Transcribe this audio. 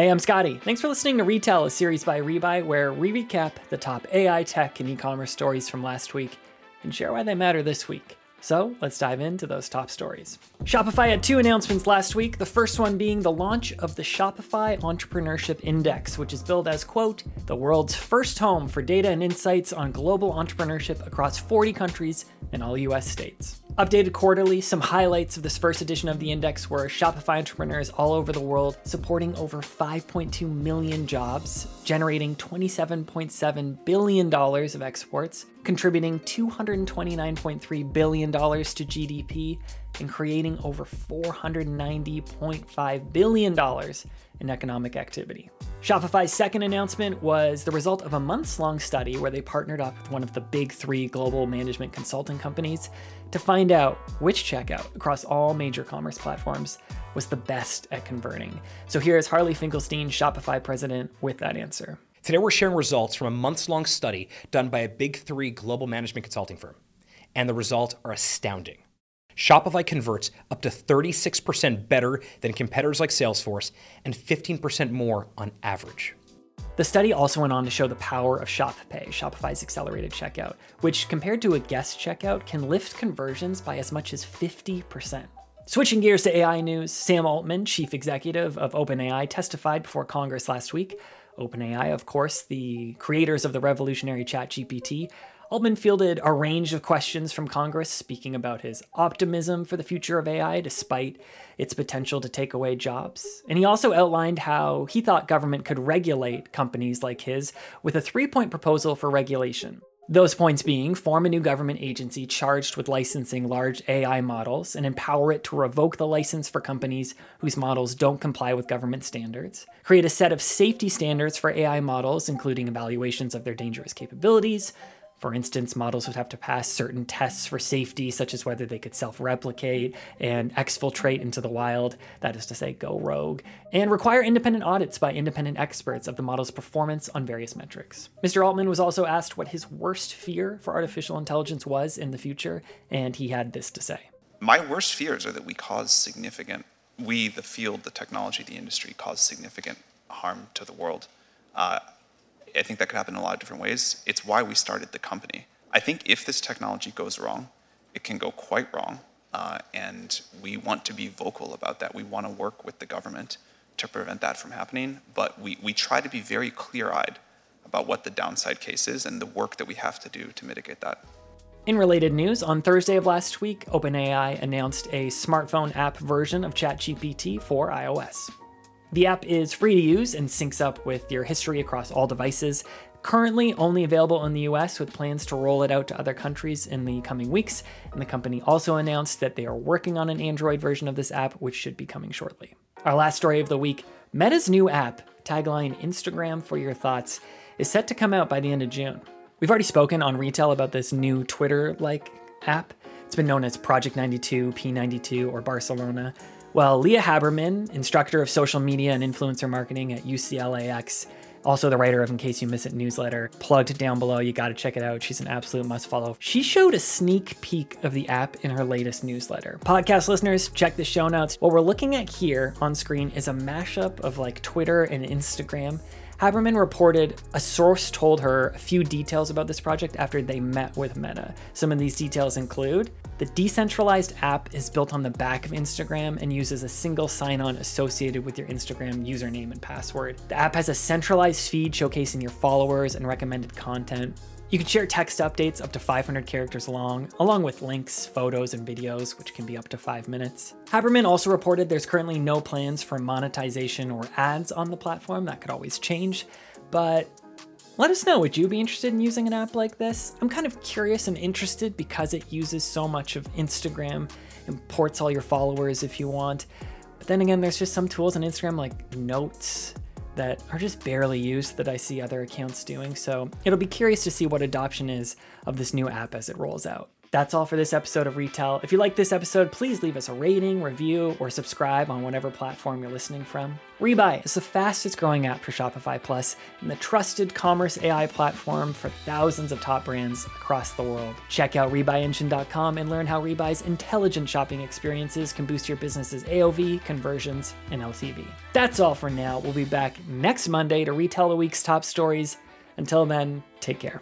Hey, I'm Scotty. Thanks for listening to Retell, a series by Rebuy, where we recap the top AI tech and e commerce stories from last week and share why they matter this week. So let's dive into those top stories. Shopify had two announcements last week. The first one being the launch of the Shopify Entrepreneurship Index, which is billed as, quote, the world's first home for data and insights on global entrepreneurship across 40 countries and all US states. Updated quarterly, some highlights of this first edition of the index were Shopify entrepreneurs all over the world supporting over 5.2 million jobs, generating $27.7 billion of exports, contributing $229.3 billion to GDP, and creating over $490.5 billion in economic activity. Shopify's second announcement was the result of a months long study where they partnered up with one of the big three global management consulting companies to find out which checkout across all major commerce platforms was the best at converting. So here's Harley Finkelstein, Shopify president, with that answer. Today we're sharing results from a months long study done by a big three global management consulting firm. And the results are astounding. Shopify converts up to 36% better than competitors like Salesforce and 15% more on average. The study also went on to show the power of Shop Pay, Shopify's accelerated checkout, which compared to a guest checkout can lift conversions by as much as 50%. Switching gears to AI news, Sam Altman, chief executive of OpenAI, testified before Congress last week. OpenAI, of course, the creators of the revolutionary ChatGPT, Altman fielded a range of questions from Congress, speaking about his optimism for the future of AI despite its potential to take away jobs. And he also outlined how he thought government could regulate companies like his with a three point proposal for regulation. Those points being form a new government agency charged with licensing large AI models and empower it to revoke the license for companies whose models don't comply with government standards, create a set of safety standards for AI models, including evaluations of their dangerous capabilities, for instance, models would have to pass certain tests for safety, such as whether they could self replicate and exfiltrate into the wild, that is to say, go rogue, and require independent audits by independent experts of the model's performance on various metrics. Mr. Altman was also asked what his worst fear for artificial intelligence was in the future, and he had this to say My worst fears are that we cause significant, we, the field, the technology, the industry, cause significant harm to the world. Uh, I think that could happen in a lot of different ways. It's why we started the company. I think if this technology goes wrong, it can go quite wrong. Uh, and we want to be vocal about that. We want to work with the government to prevent that from happening. But we, we try to be very clear eyed about what the downside case is and the work that we have to do to mitigate that. In related news, on Thursday of last week, OpenAI announced a smartphone app version of ChatGPT for iOS. The app is free to use and syncs up with your history across all devices. Currently only available in the US with plans to roll it out to other countries in the coming weeks. And the company also announced that they are working on an Android version of this app, which should be coming shortly. Our last story of the week Meta's new app, tagline Instagram for Your Thoughts, is set to come out by the end of June. We've already spoken on Retell about this new Twitter like app. It's been known as Project 92, P92, or Barcelona. Well, Lia Haberman, instructor of social media and influencer marketing at UCLAX, also the writer of In Case You Miss It newsletter, plugged down below. You got to check it out. She's an absolute must follow. She showed a sneak peek of the app in her latest newsletter. Podcast listeners, check the show notes. What we're looking at here on screen is a mashup of like Twitter and Instagram. Haberman reported a source told her a few details about this project after they met with Meta. Some of these details include the decentralized app is built on the back of Instagram and uses a single sign on associated with your Instagram username and password. The app has a centralized feed showcasing your followers and recommended content. You can share text updates up to 500 characters long, along with links, photos, and videos, which can be up to five minutes. Haberman also reported there's currently no plans for monetization or ads on the platform. That could always change, but let us know, would you be interested in using an app like this? I'm kind of curious and interested because it uses so much of Instagram, imports all your followers if you want. But then again, there's just some tools on Instagram like Notes that are just barely used that I see other accounts doing. So it'll be curious to see what adoption is of this new app as it rolls out. That's all for this episode of Retell. If you like this episode, please leave us a rating, review, or subscribe on whatever platform you're listening from. Rebuy is the fastest growing app for Shopify Plus and the trusted commerce AI platform for thousands of top brands across the world. Check out RebuyEngine.com and learn how Rebuy's intelligent shopping experiences can boost your business's AOV, conversions, and LTV. That's all for now. We'll be back next Monday to retell the week's top stories. Until then, take care.